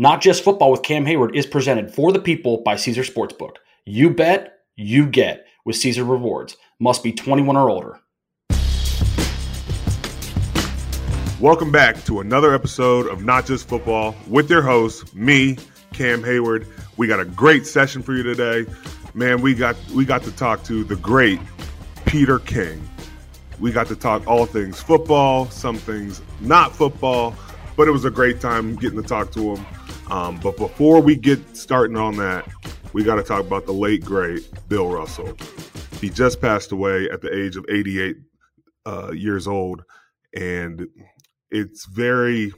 Not Just Football with Cam Heyward is presented for the people by Caesar Sportsbook. You bet, you get with Caesar Rewards. Must be 21 or older. Welcome back to another episode of Not Just Football with your host, me, Cam Heyward. We got a great session for you today. Man, we got we got to talk to the great Peter King. We got to talk all things football, some things not football, but it was a great time getting to talk to him. Um, but before we get starting on that, we got to talk about the late great Bill Russell. He just passed away at the age of 88 uh, years old, and it's very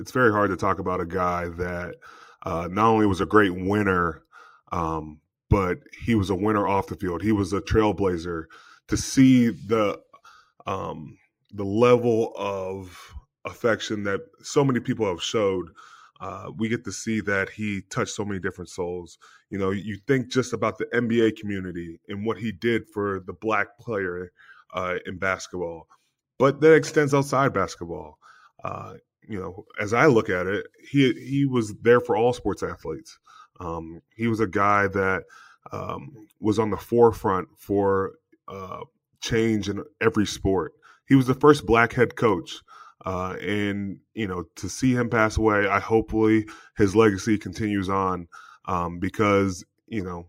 it's very hard to talk about a guy that uh, not only was a great winner, um, but he was a winner off the field. He was a trailblazer. To see the um, the level of affection that so many people have showed uh, we get to see that he touched so many different souls. You know, you think just about the NBA community and what he did for the black player uh, in basketball, but that extends outside basketball. Uh, you know, as I look at it, he he was there for all sports athletes. Um, he was a guy that um, was on the forefront for uh, change in every sport. He was the first black head coach uh, and you know, to see him pass away, I hopefully his legacy continues on um, because you know,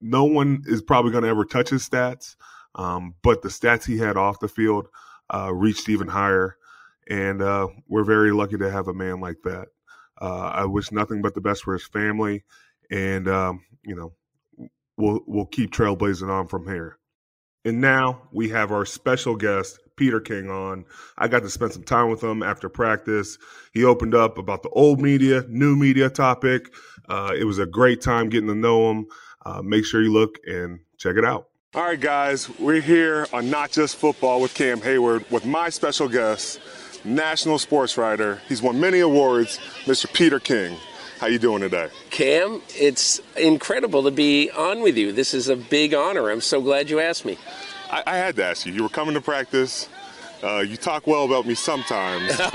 no one is probably going to ever touch his stats, um, but the stats he had off the field uh, reached even higher, and uh, we're very lucky to have a man like that. Uh, I wish nothing but the best for his family, and um, you know, we'll we'll keep trailblazing on from here. And now we have our special guest, Peter King, on. I got to spend some time with him after practice. He opened up about the old media, new media topic. Uh, it was a great time getting to know him. Uh, make sure you look and check it out. All right, guys, we're here on Not Just Football with Cam Heyward with my special guest, national sports writer. He's won many awards, Mr. Peter King. How you doing today? Cam, it's incredible to be on with you. This is a big honor. I'm so glad you asked me. I, I had to ask you. You were coming to practice. Uh, you talk well about me sometimes, but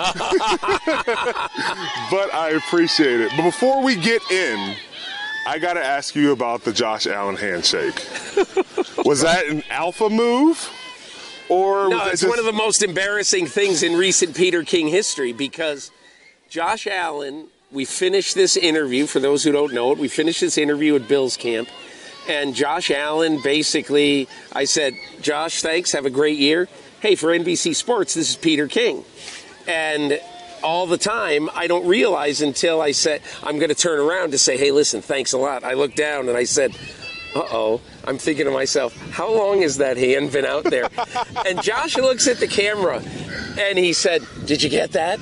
I appreciate it. But before we get in, I got to ask you about the Josh Allen handshake. was that an alpha move? Or no, it's just... one of the most embarrassing things in recent Peter King history because Josh Allen we finished this interview. For those who don't know it, we finished this interview at Bill's camp. And Josh Allen basically, I said, Josh, thanks. Have a great year. Hey, for NBC Sports, this is Peter King. And all the time, I don't realize until I said, I'm going to turn around to say, hey, listen, thanks a lot. I looked down and I said, uh oh. I'm thinking to myself, how long has that hand been out there? and Josh looks at the camera and he said, Did you get that?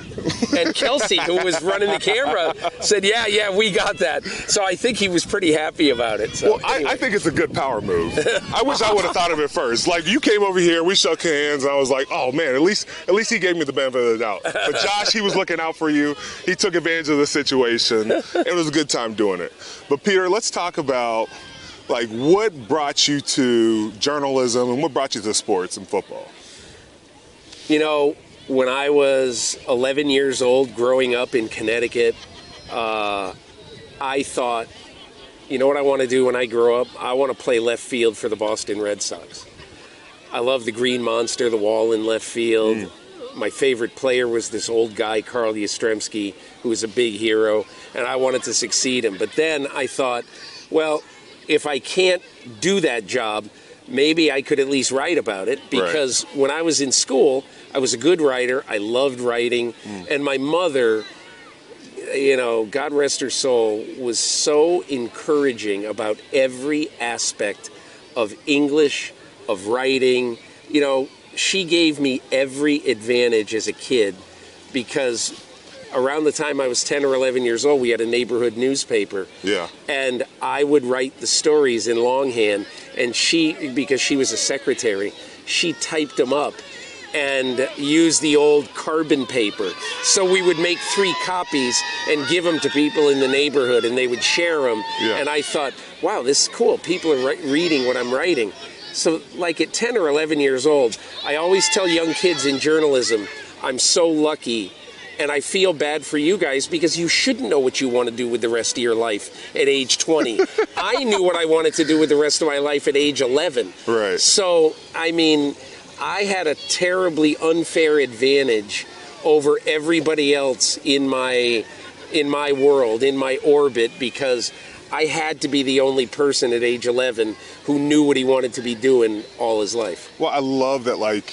And Kelsey, who was running the camera, said, Yeah, yeah, we got that. So I think he was pretty happy about it. So, well, anyway. I, I, think it's a good power move. I wish I would have thought of it first. Like you came over here, we shook hands, and I was like, Oh man, at least at least he gave me the benefit of the doubt. But Josh, he was looking out for you. He took advantage of the situation. It was a good time doing it. But Peter, let's talk about like what brought you to journalism and what brought you to sports and football? You know, when I was 11 years old, growing up in Connecticut, uh, I thought, you know what I want to do when I grow up? I want to play left field for the Boston Red Sox. I love the Green Monster, the wall in left field. Mm. My favorite player was this old guy, Carl Yastrzemski, who was a big hero, and I wanted to succeed him. But then I thought, well, if I can't do that job, maybe I could at least write about it because right. when I was in school, I was a good writer. I loved writing. Mm. And my mother, you know, God rest her soul, was so encouraging about every aspect of English, of writing. You know, she gave me every advantage as a kid because around the time I was 10 or 11 years old, we had a neighborhood newspaper. Yeah. And I would write the stories in longhand. And she, because she was a secretary, she typed them up and used the old carbon paper. So we would make three copies and give them to people in the neighborhood and they would share them. Yeah. And I thought, wow, this is cool. People are reading what I'm writing. So, like at 10 or 11 years old, I always tell young kids in journalism, I'm so lucky And I feel bad for you guys because you shouldn't know what you want to do with the rest of your life at age 20. I knew what I wanted to do with the rest of my life at age 11. Right. So, I mean, I had a terribly unfair advantage over everybody else in my in my world, in my orbit because I had to be the only person at age 11 who knew what he wanted to be doing all his life. Well, I love that. Like,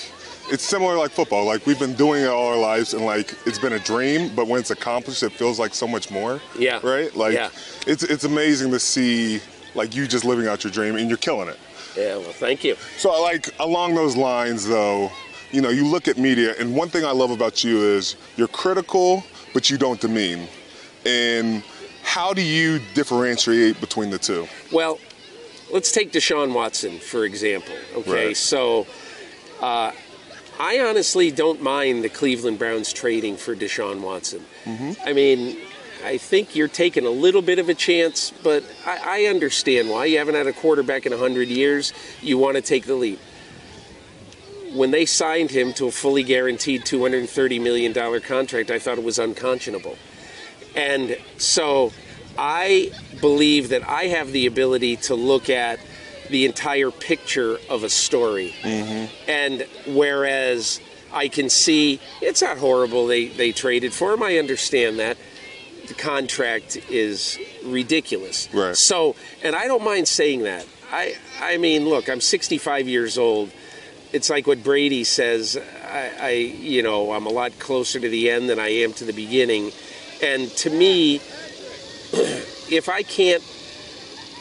it's similar like football. Like we've been doing it all our lives, and like it's been a dream, but when it's accomplished, it feels like so much more. Yeah. Right. Like, Yeah. it's it's amazing to see like you just living out your dream, and you're killing it. Yeah, well, thank you. So, I like along those lines, though, you know, you look at media, and one thing I love about you is you're critical, but you don't demean. And how do you differentiate between the two? Well, let's take Deshaun Watson, for example. Okay, Right. so uh, I honestly don't mind the Cleveland Browns trading for Deshaun Watson. Mm-hmm. I mean, I think you're taking a little bit of a chance, but I, I understand why. You haven't had a quarterback in 100 years. You want to take the leap. When they signed him to a fully guaranteed $230 million contract, I thought it was unconscionable. And so I believe that I have the ability to look at the entire picture of a story. Mm-hmm. And whereas I can see it's not horrible they, they traded for him, I understand that. The contract is ridiculous. Right. So, and I don't mind saying that. I, I mean, look, I'm 65 years old. It's like what Brady says. I, I, you know, I'm a lot closer to the end than I am to the beginning. And to me, if I can't,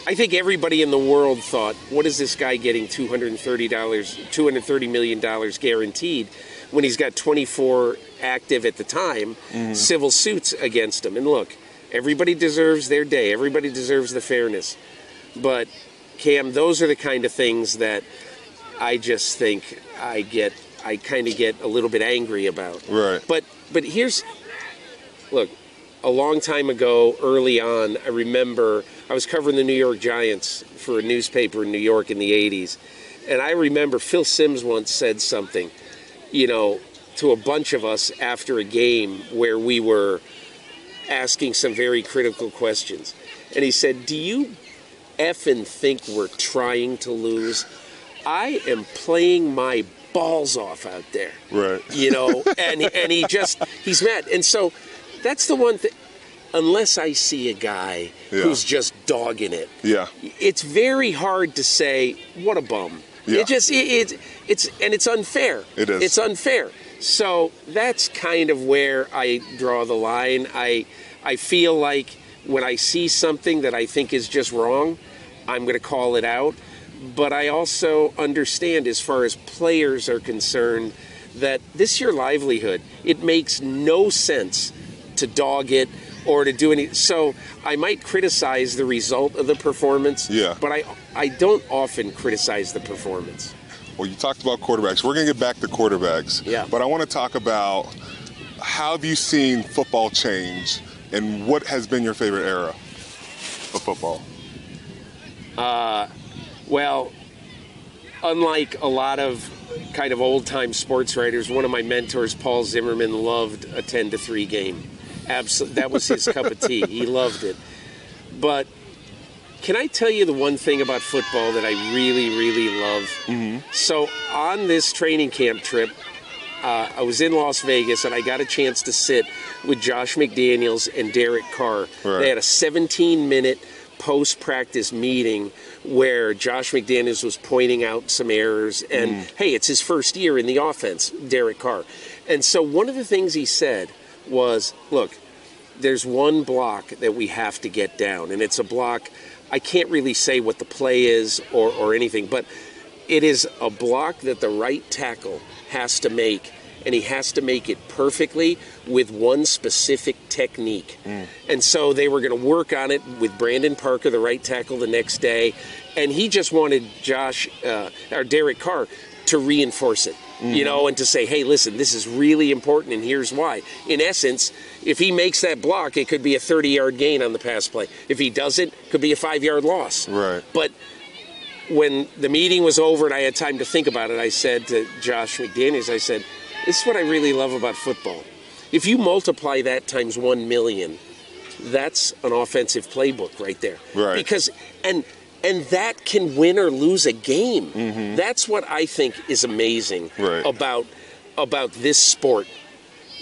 I think everybody in the world thought, what is this guy getting $230, $230 million guaranteed when he's got 24 active at the time mm-hmm. civil suits against him? And look, everybody deserves their day, everybody deserves the fairness. But, Cam, those are the kind of things that I just think I get, I kind of get a little bit angry about. Right. But, but here's, look, a long time ago, early on, I remember I was covering the New York Giants for a newspaper in New York in the 80s. And I remember Phil Simms once said something, you know, to a bunch of us after a game where we were asking some very critical questions. And he said, Do you effing think we're trying to lose? I am playing my balls off out there Right. you know, and and he just he's mad, and so that's the one thing. Unless I see a guy Yeah. who's just dogging it, Yeah. it's very hard to say what a bum. Yeah. It just it, it it's and it's unfair. It is. It's unfair. So that's kind of where I draw the line. I I feel like when I see something that I think is just wrong, I'm going to call it out. But I also understand, as far as players are concerned, that this is your livelihood. It makes no sense to dog it or to do any. So I might criticize the result of the performance. Yeah. But I I don't often criticize the performance. Well, you talked about quarterbacks. We're going to get back to quarterbacks. Yeah. But I want to talk about how have you seen football change and what has been your favorite era of football? Uh, Well, unlike a lot of kind of old time sports writers, one of my mentors, Paul Zimmerman, loved a 10 to 3 game. Absolutely. That was his cup of tea. He loved it. But can I tell you the one thing about football that I really, really love? So, on this training camp trip, uh, I was in Las Vegas and I got a chance to sit with Josh McDaniels and Derek Carr. Right. They had a 17 minute post practice meeting where Josh McDaniels was pointing out some errors. And hey, it's his first year in the offense, Derek Carr. And so one of the things he said was look, there's one block that we have to get down, and it's a block. I can't really say what the play is or, or anything, but it is a block that the right tackle has to make, and he has to make it perfectly with one specific technique. And so they were going to work on it with Brandon Parker, the right tackle, the next day, and he just wanted Josh uh, or Derek Carr to reinforce it. You know, and to say, hey, listen, this is really important, and here's why. In essence, if he makes that block, it could be a 30 yard gain on the pass play. If he doesn't, it could be a five yard loss. Right. But when the meeting was over and I had time to think about it, I said to Josh McDaniels, I said, This is what I really love about football. If you multiply that times 1 million, that's an offensive playbook right there. Right. Because and and that can win or lose a game. Mm-hmm. That's what I think is amazing Right. about about this sport.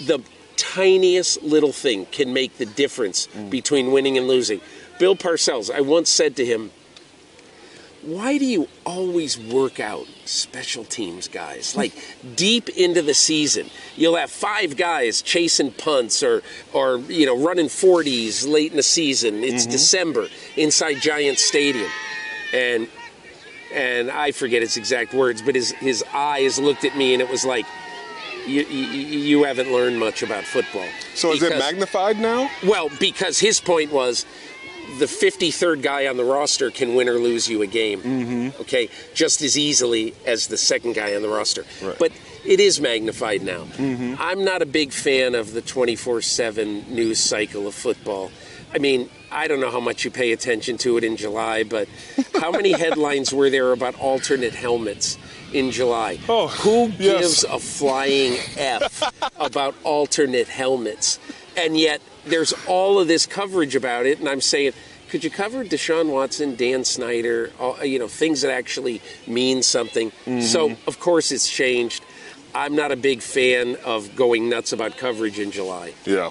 The tiniest little thing can make the difference mm. between winning and losing. Bill Parcells, I once said to him, why do you always work out special teams guys like deep into the season you'll have five guys chasing punts or or you know running 40s late in the season it's mm-hmm. december inside giant stadium and and i forget his exact words but his his eyes looked at me and it was like you, you, you haven't learned much about football So is it magnified now? well, because his point was the 53rd guy on the roster can win or lose you a game. Mm-hmm. Okay, just as easily as the second guy on the roster. Right. But it is magnified now. I'm not a big fan of the 24 7 news cycle of football. I mean, I don't know how much you pay attention to it in July, but how many headlines were there about alternate helmets in July? Oh, Who yes. gives a flying F about alternate helmets? And yet there's all of this coverage about it, and I'm saying, could you cover Deshaun Watson, Dan Snyder, all, you know, things that actually mean something? Mm-hmm. So, of course, it's changed. I'm not a big fan of going nuts about coverage in July. Yeah.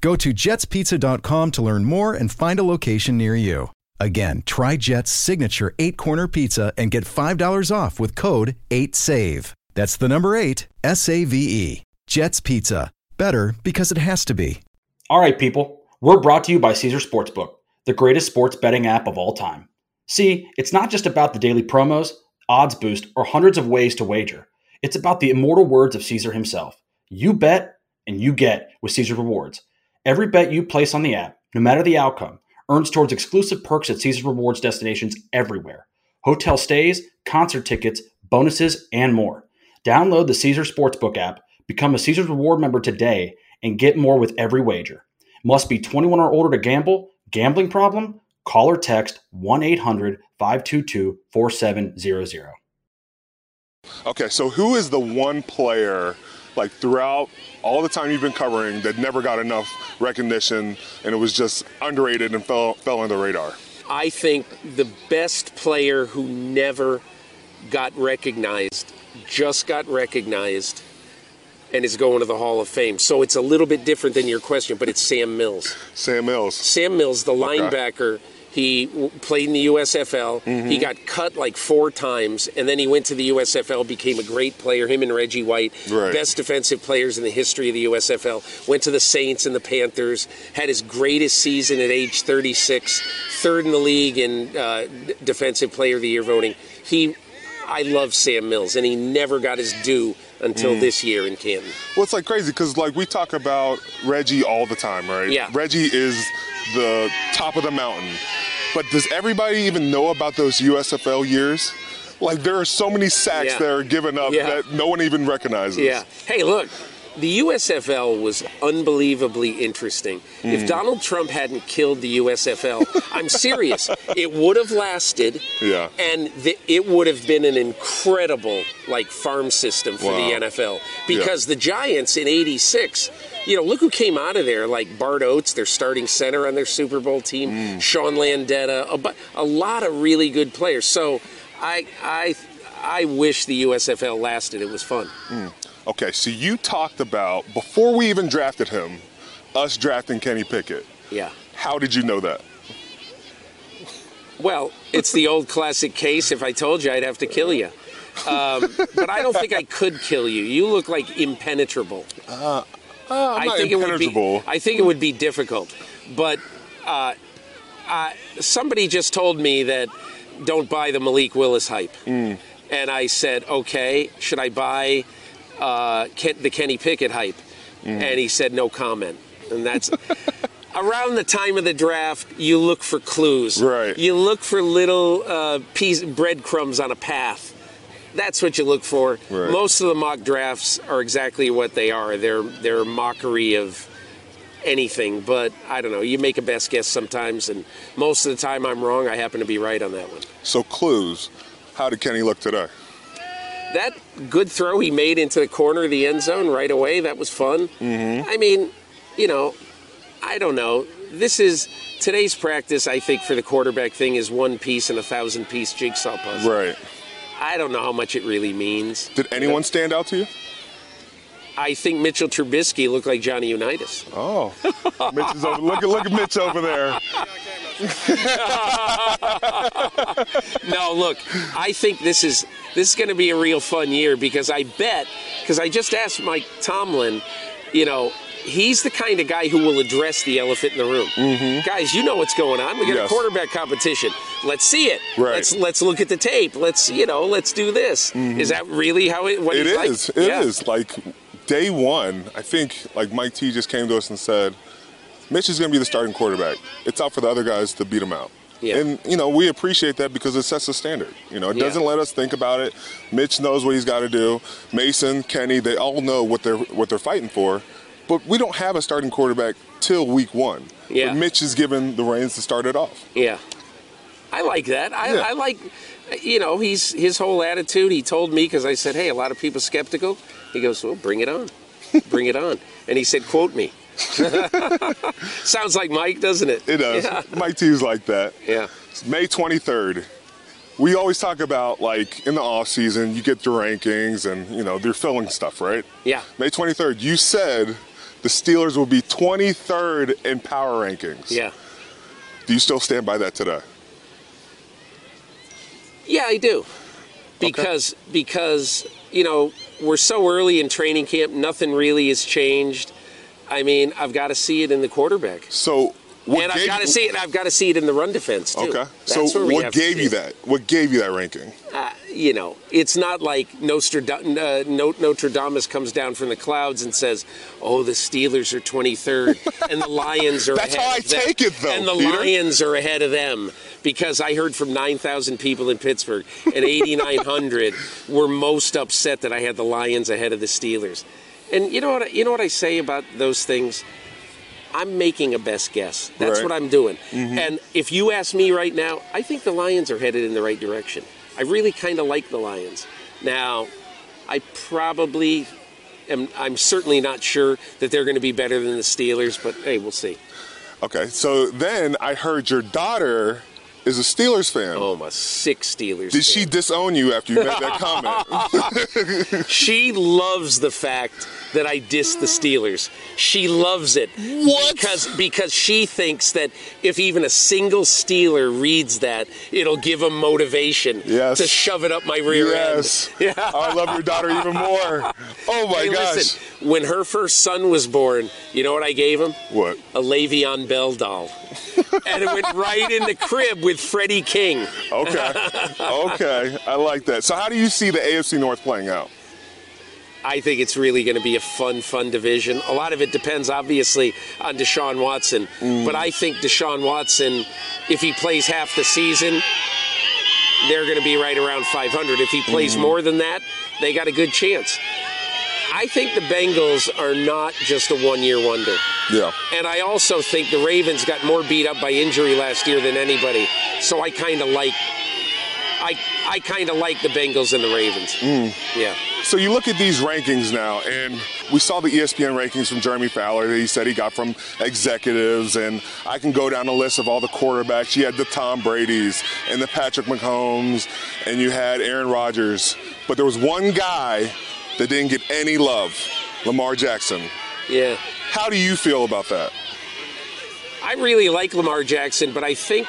Go to jetspizza.com to learn more and find a location near you. Again, try Jet's signature eight corner pizza and get $5 off with code 8SAVE. That's the number eight, S A V E. Jet's Pizza. Better because it has to be. All right, people, we're brought to you by Caesar Sportsbook, the greatest sports betting app of all time. See, it's not just about the daily promos, odds boost, or hundreds of ways to wager. It's about the immortal words of Caesar himself. You bet and you get with Caesar Rewards. Every bet you place on the app, no matter the outcome, earns towards exclusive perks at Caesar Rewards destinations everywhere hotel stays, concert tickets, bonuses, and more. Download the Caesar Sportsbook app, become a Caesar Reward member today, and get more with every wager. Must be 21 or older to gamble. Gambling problem? Call or text 1 800 522 4700. Okay, so who is the one player, like throughout all the time you've been covering, that never got enough recognition and it was just underrated and fell fell under the radar? I think the best player who never got recognized just got recognized and is going to the Hall of Fame. So it's a little bit different than your question, but it's Sam Mills. Sam Mills. Sam Mills, the linebacker, he w- played in the USFL. He got cut like four times, and then he went to the USFL, became a great player. Him and Reggie White, Right. best defensive players in the history of the USFL. Went to the Saints and the Panthers. Had his greatest season at age 36, third in the league in uh, defensive player of the year voting. He, I love Sam Mills, and he never got his due until this year in Canton. Well, it's like crazy because like we talk about Reggie all the time, right? Yeah. Reggie is the top of the mountain, but does everybody even know about those USFL years? Like there are so many sacks Yeah. that are given up Yeah. that no one even recognizes. Yeah. Hey, look, the USFL was unbelievably interesting. Mm. If Donald Trump hadn't killed the USFL, I'm serious, it would have lasted. Yeah. And th- it would have been an incredible like farm system for Wow. the NFL because the Giants in '86. You know, look who came out of there, like Bart Oates, their starting center on their Super Bowl team, Mm. Sean Landeta, a, bu- a lot of really good players. So I, I, I wish the USFL lasted. It was fun. Okay, so you talked about before we even drafted him, us drafting Kenny Pickett. Yeah. How did you know that? Well, it's the old classic case. If I told you, I'd have to kill you. Um, but I don't think I could kill you. You look like impenetrable. Uh, I'm I not think it would be. impenetrable. I think it would be difficult. But uh, uh, somebody just told me that don't buy the Malik Willis hype, Mm. and I said, okay, should I buy uh, Ken, the Kenny Pickett hype? Mm. And he said, no comment. And that's. Around the time of the draft, you look for clues. Right. You look for little uh, piece, breadcrumbs on a path. That's what you look for. Right. Most of the mock drafts are exactly what they are. They're they're mockery of anything. But I don't know. You make a best guess sometimes, and most of the time I'm wrong. I happen to be right on that one. So clues. How did Kenny look today? That good throw he made into the corner of the end zone right away. That was fun. Mm-hmm. I mean, you know, I don't know. This is today's practice. I think for the quarterback thing is one piece and a thousand piece jigsaw puzzle. Right. I don't know how much it really means. Did anyone stand out to you? I think Mitchell Trubisky looked like Johnny Unitas. Oh, Mitch is over. Look at look at Mitch over there. No, look, I think this is this is going to be a real fun year because I bet because I just asked Mike Tomlin, you know, he's the kind of guy who will address the elephant in the room. Guys, you know what's going on. We got Mm-hmm. Yes. a quarterback competition. Let's see it. Right. Let's let's look at the tape. Let's you know, let's do this. Is that really how it? What Mm-hmm. It he's like? is. It is. Like day one, I think like Mike T just came to us and said, Mitch is going to be the starting quarterback. It's out for the other guys to beat him out. Yeah. And you know we appreciate that because it sets a standard. You know, it Yeah. doesn't let us think about it. Mitch knows what he's got to do. Mason, Kenny, they all know what they're what they're fighting for. But we don't have a starting quarterback till week one. Yeah. But Mitch is given the reins to start it off. Yeah. I like that. I, Yeah. I like, you know, he's his whole attitude. He told me because I said, "Hey, a lot of people skeptical." He goes, "Well, bring it on, bring it on." And he said, "Quote me." Sounds like Mike, doesn't it? It does. Yeah. Mike T's like that. yeah. It's May 23rd. We always talk about like in the off season, you get your rankings and you know they're filling stuff, right? Yeah. May 23rd. You said the Steelers will be 23rd in power rankings. Yeah. Do you still stand by that today? Yeah, I do. Because because you know we're so early in training camp, nothing really has changed. I mean, I've got to see it in the quarterback, So what and I've got to see it. I've got to see it in the run defense too. Okay. That's so what gave you that? What gave you that ranking? uh, you know, it's not like Nostradamus, uh, No- Notre Dame comes down from the clouds and says, "Oh, the Steelers are 23rd and the Lions are That's ahead That's how I of them." take it, though, And the Peter. Lions are ahead of them because I heard from 9,000 people in Pittsburgh and 8,900 were most upset that I had the Lions ahead of the Steelers. And you know what? You know what I say about those things. I'm making a best guess. That's Right. Mm-hmm. what I'm doing. And if you ask me right now, I think the Lions are headed in the right direction. I really kind of like the Lions. Now, I probably am. I'm certainly not sure that they're going to be better than the Steelers, but hey, we'll see. Okay. So then I heard your daughter is a Steelers fan. Oh, a sick Steelers. Did she disown you after you made that comment? She loves the fact that I diss the Steelers. She loves it. What? Because because she thinks that if even a single Steeler reads that, it'll give them motivation Yes. to shove it up my rear yes. end. Yeah. I love your daughter even more. Oh my Hey, gosh. listen, when her first son was born, you know what I gave him? What? A Le'Veon Bell doll. and it went right in the crib with Freddie King. Okay. okay. I like that. So how do you see the AFC North playing out? I think it's really going to be a fun, fun division. A lot of it depends, obviously, on Deshaun Watson. Mm. But I think Deshaun Watson, if he plays half the season, they're going to be right around 500. If he plays mm. more than that, they got a good chance. I think the Bengals are not just a one year wonder. Yeah. And I also think the Ravens got more beat up by injury last year than anybody. So I kind of like. I, I kind of like the Bengals and the Ravens. Mm. Yeah. So you look at these rankings now, and we saw the ESPN rankings from Jeremy Fowler that he said he got from executives, and I can go down the list of all the quarterbacks. You had the Tom Brady's and the Patrick Mahomes, and you had Aaron Rodgers, but there was one guy that didn't get any love, Lamar Jackson. Yeah. How do you feel about that? I really like Lamar Jackson, but I think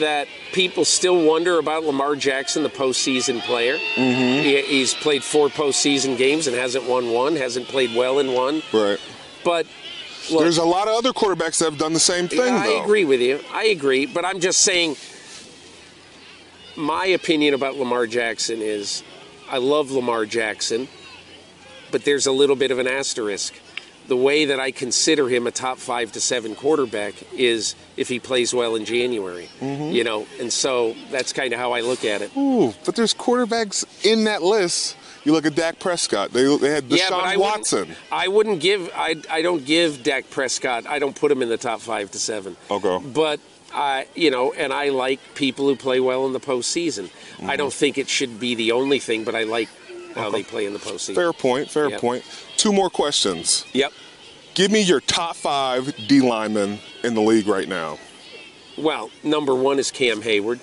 that people still wonder about Lamar Jackson, the postseason player. Mm-hmm. He, he's played four postseason games and hasn't won one, hasn't played well in one. Right. But look, There's a lot of other quarterbacks that have done the same thing, I though. agree with you. I agree. But I'm just saying, my opinion about Lamar Jackson is I love Lamar Jackson, but there's a little bit of an asterisk. The way that I consider him a top five to seven quarterback is if he plays well in January, Mm-hmm. you know, and so that's kind of how I look at it. Ooh, but there's quarterbacks in that list. You look at Dak Prescott. They, they had Deshaun yeah, I Watson. Wouldn't, I wouldn't give. I I don't give Dak Prescott. I don't put him in the top five to seven. Okay. But I, you know, and I like people who play well in the postseason. Mm-hmm. I don't think it should be the only thing, but I like how they play in the postseason. Fair point. Fair Yep. point. Two more questions. Yep. Give me your top five D linemen in the league right now. Well, number one is Cam Heyward.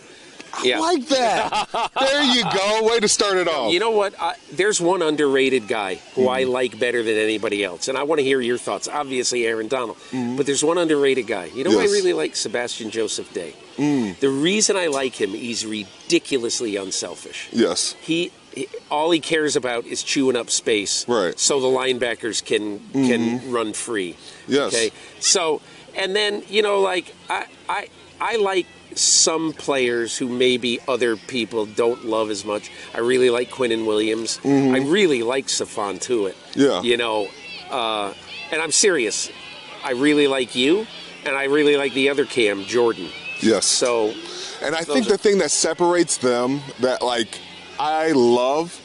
Yeah. Like that. there you go. Way to start it off. You know what? I, there's one underrated guy who I hmm. like better than anybody else, and I want to hear your thoughts. Obviously, Aaron Donald, hmm. but there's one underrated guy. You know, who I really like Sebastian Joseph Day. Hmm. The reason I like him, he's ridiculously unselfish. yes. He all he cares about is chewing up space, Right. So the linebackers can can run free. Yes. Okay. So, and then you know, like I I I like some players who maybe other people don't love as much. I really like Quinnen Williams. I really like Stephon Tuitt. Yeah. You know, uh, and I'm serious. I really like you, and I really like the other Cam Jordan. Yes. So And I think are- the thing that separates them that like I love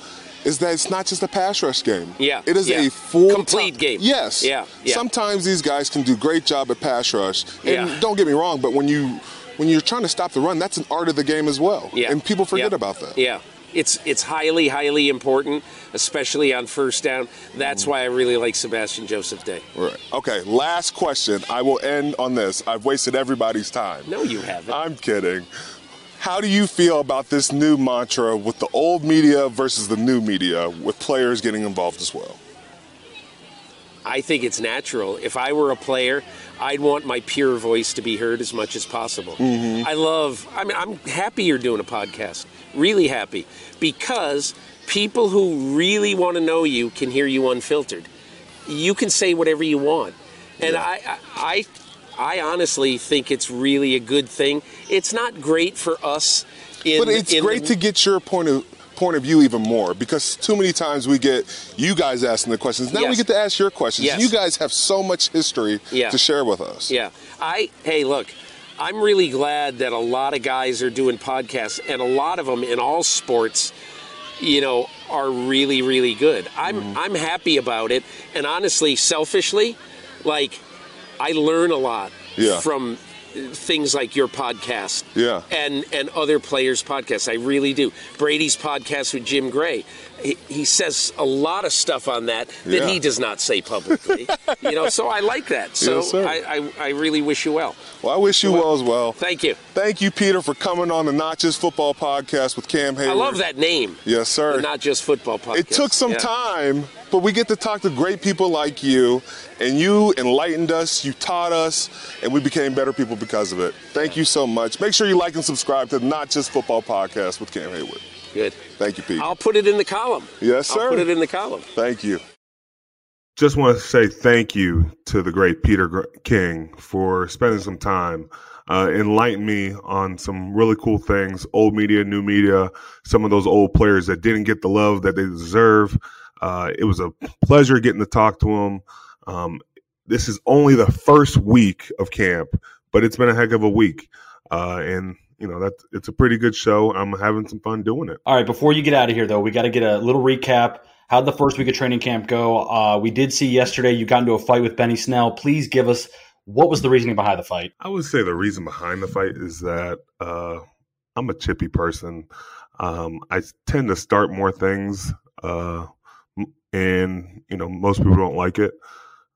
is that it's not just a pass rush game. Yeah, It is yeah. a full Complete ti- game. Yes. Yeah, yeah. Sometimes these guys can do great job at pass rush. And Yeah. don't get me wrong, but when you when you're trying to stop the run, that's an art of the game as well. Yeah. And people forget Yeah. about that. Yeah. It's it's highly, highly important, especially on first down. That's Mm-hmm. why I really like Sebastian Joseph Day. Right. Okay, last question. I will end on this. I've wasted everybody's time. No, you haven't. I'm kidding. How do you feel about this new mantra with the old media versus the new media with players getting involved as well? I think it's natural. If I were a player, I'd want my pure voice to be heard as much as possible. Mm-hmm. I love, I mean, I'm happy you're doing a podcast. Really happy. Because people who really want to know you can hear you unfiltered. You can say whatever you want. And I, I, I, I honestly think it's really a good thing. It's not great for us. In, But it's great the- to get your point of point of view even more because too many times we get you guys asking the questions. Now we get to ask your questions. Yes. You guys have so much history Yeah. to share with us. Yeah. I hey, look, I'm really glad that a lot of guys are doing podcasts and a lot of them in all sports, you know, are really really good. I'm Mm-hmm. I'm happy about it and honestly, selfishly, like I learn a lot Yeah. from things like your podcast Yeah. and and other players podcasts. I really do. Brady's podcast with jim gray he, he says a lot of stuff on that that Yeah. he does not say publicly you know so i like that so Yes. I, I i really wish you well Well, I wish you well as well. thank you Thank you, Peter, for coming on the Not Just Football podcast with Cam Heyward. i love that name Yes, sir. The not just football podcast It took some Yeah. time, but we get to talk to great people like you, and you enlightened us, you taught us, and we became better people because of it. Thank you so much. Make sure you like and subscribe to the Not Just Football podcast with Cam Heyward. Good Thank you, Pete. i'll put it in the column Yes, sir. i'll put it in the column Thank you. Just want to say thank you to the great Peter King for spending some time, uh, enlighten me on some really cool things, old media, new media, some of those old players that didn't get the love that they deserve. Uh, it was a pleasure getting to talk to him. Um, this is only the first week of camp, but it's been a heck of a week. Uh, and you know, that it's a pretty good show. I'm having some fun doing it. All right, before you get out of here, though, we got to get a little recap. How'd the first week of training camp go? Uh, we did see yesterday you got into a fight with Benny Snell. Please give us what was the reasoning behind the fight? I would say the reason behind the fight is that uh, I'm a chippy person. Um, I tend to start more things, uh, and you know most people don't like it.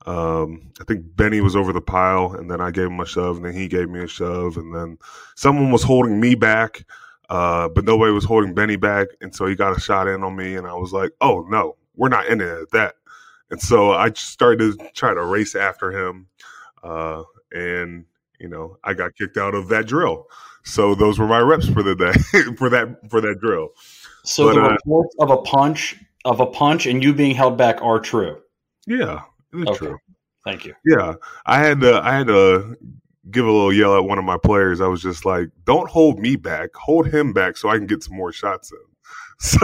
Um, I think Benny was over the pile, and then I gave him a shove, and then he gave me a shove, and then someone was holding me back, uh, but nobody was holding Benny back, and so he got a shot in on me, and I was like, "Oh no, we're not in it at that." And so I just started to try to race after him, uh, and you know I got kicked out of that drill. So those were my reps for the day for that for that drill. So but, the uh, reports of a punch of a punch and you being held back are true. Yeah, okay. true. Thank you. Yeah, I had to I had to give a little yell at one of my players. I was just like, "Don't hold me back. Hold him back so I can get some more shots in." So,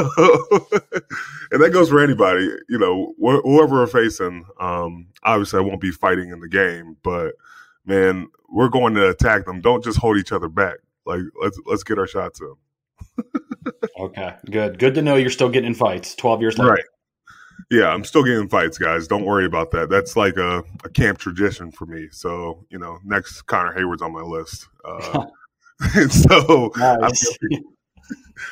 and that goes for anybody, you know, wh- whoever we're facing. Um, obviously, I won't be fighting in the game, but man, we're going to attack them. Don't just hold each other back. Like let's let's get our shots in. okay, good. Good to know you're still getting in fights 12 years later. Right. Yeah, I'm still getting fights, guys. Don't worry about that. That's like a, a camp tradition for me. So, you know, next Connor Heyward's on my list. Uh, so nice. I'm, gonna,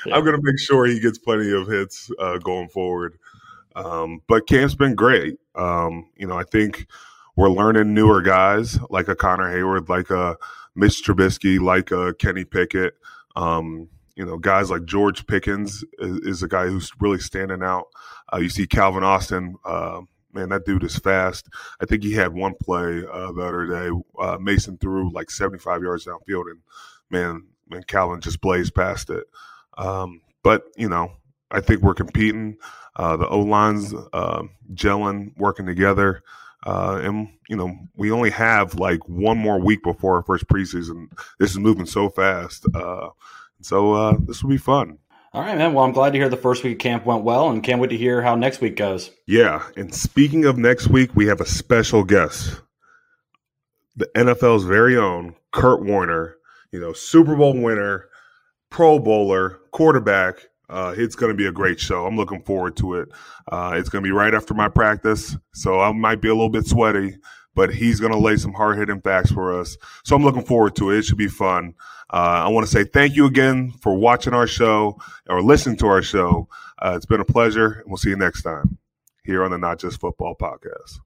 yeah. I'm, gonna, make sure he gets plenty of hits uh, going forward. Um, but camp's been great. Um, you know, I think we're learning newer guys like a Connor Heyward, like a Mitch Trubisky, like a Kenny Pickett. Um, you know, guys like George Pickens is, is a guy who's really standing out. Uh, you see Calvin Austin, uh, man, that dude is fast. I think he had one play uh, the other day. Uh, Mason threw like 75 yards downfield, and man, man, Calvin just blazed past it. Um, but you know, I think we're competing. Uh, the O lines uh, gelling, working together. Uh, and you know, we only have like one more week before our first preseason. This is moving so fast. Uh, so uh, this will be fun. All right, man. Well, I'm glad to hear the first week of camp went well, and can't wait to hear how next week goes. Yeah, and speaking of next week, we have a special guest, the NFL's very own Kurt Warner. You know, Super Bowl winner, Pro Bowler, quarterback. Uh, it's going to be a great show. I'm looking forward to it. Uh, it's going to be right after my practice, so I might be a little bit sweaty, but he's going to lay some hard hitting facts for us. So I'm looking forward to it. It should be fun. Uh, I want to say thank you again for watching our show or listening to our show. Uh, it's been a pleasure, and we'll see you next time here on the Not Just Football podcast.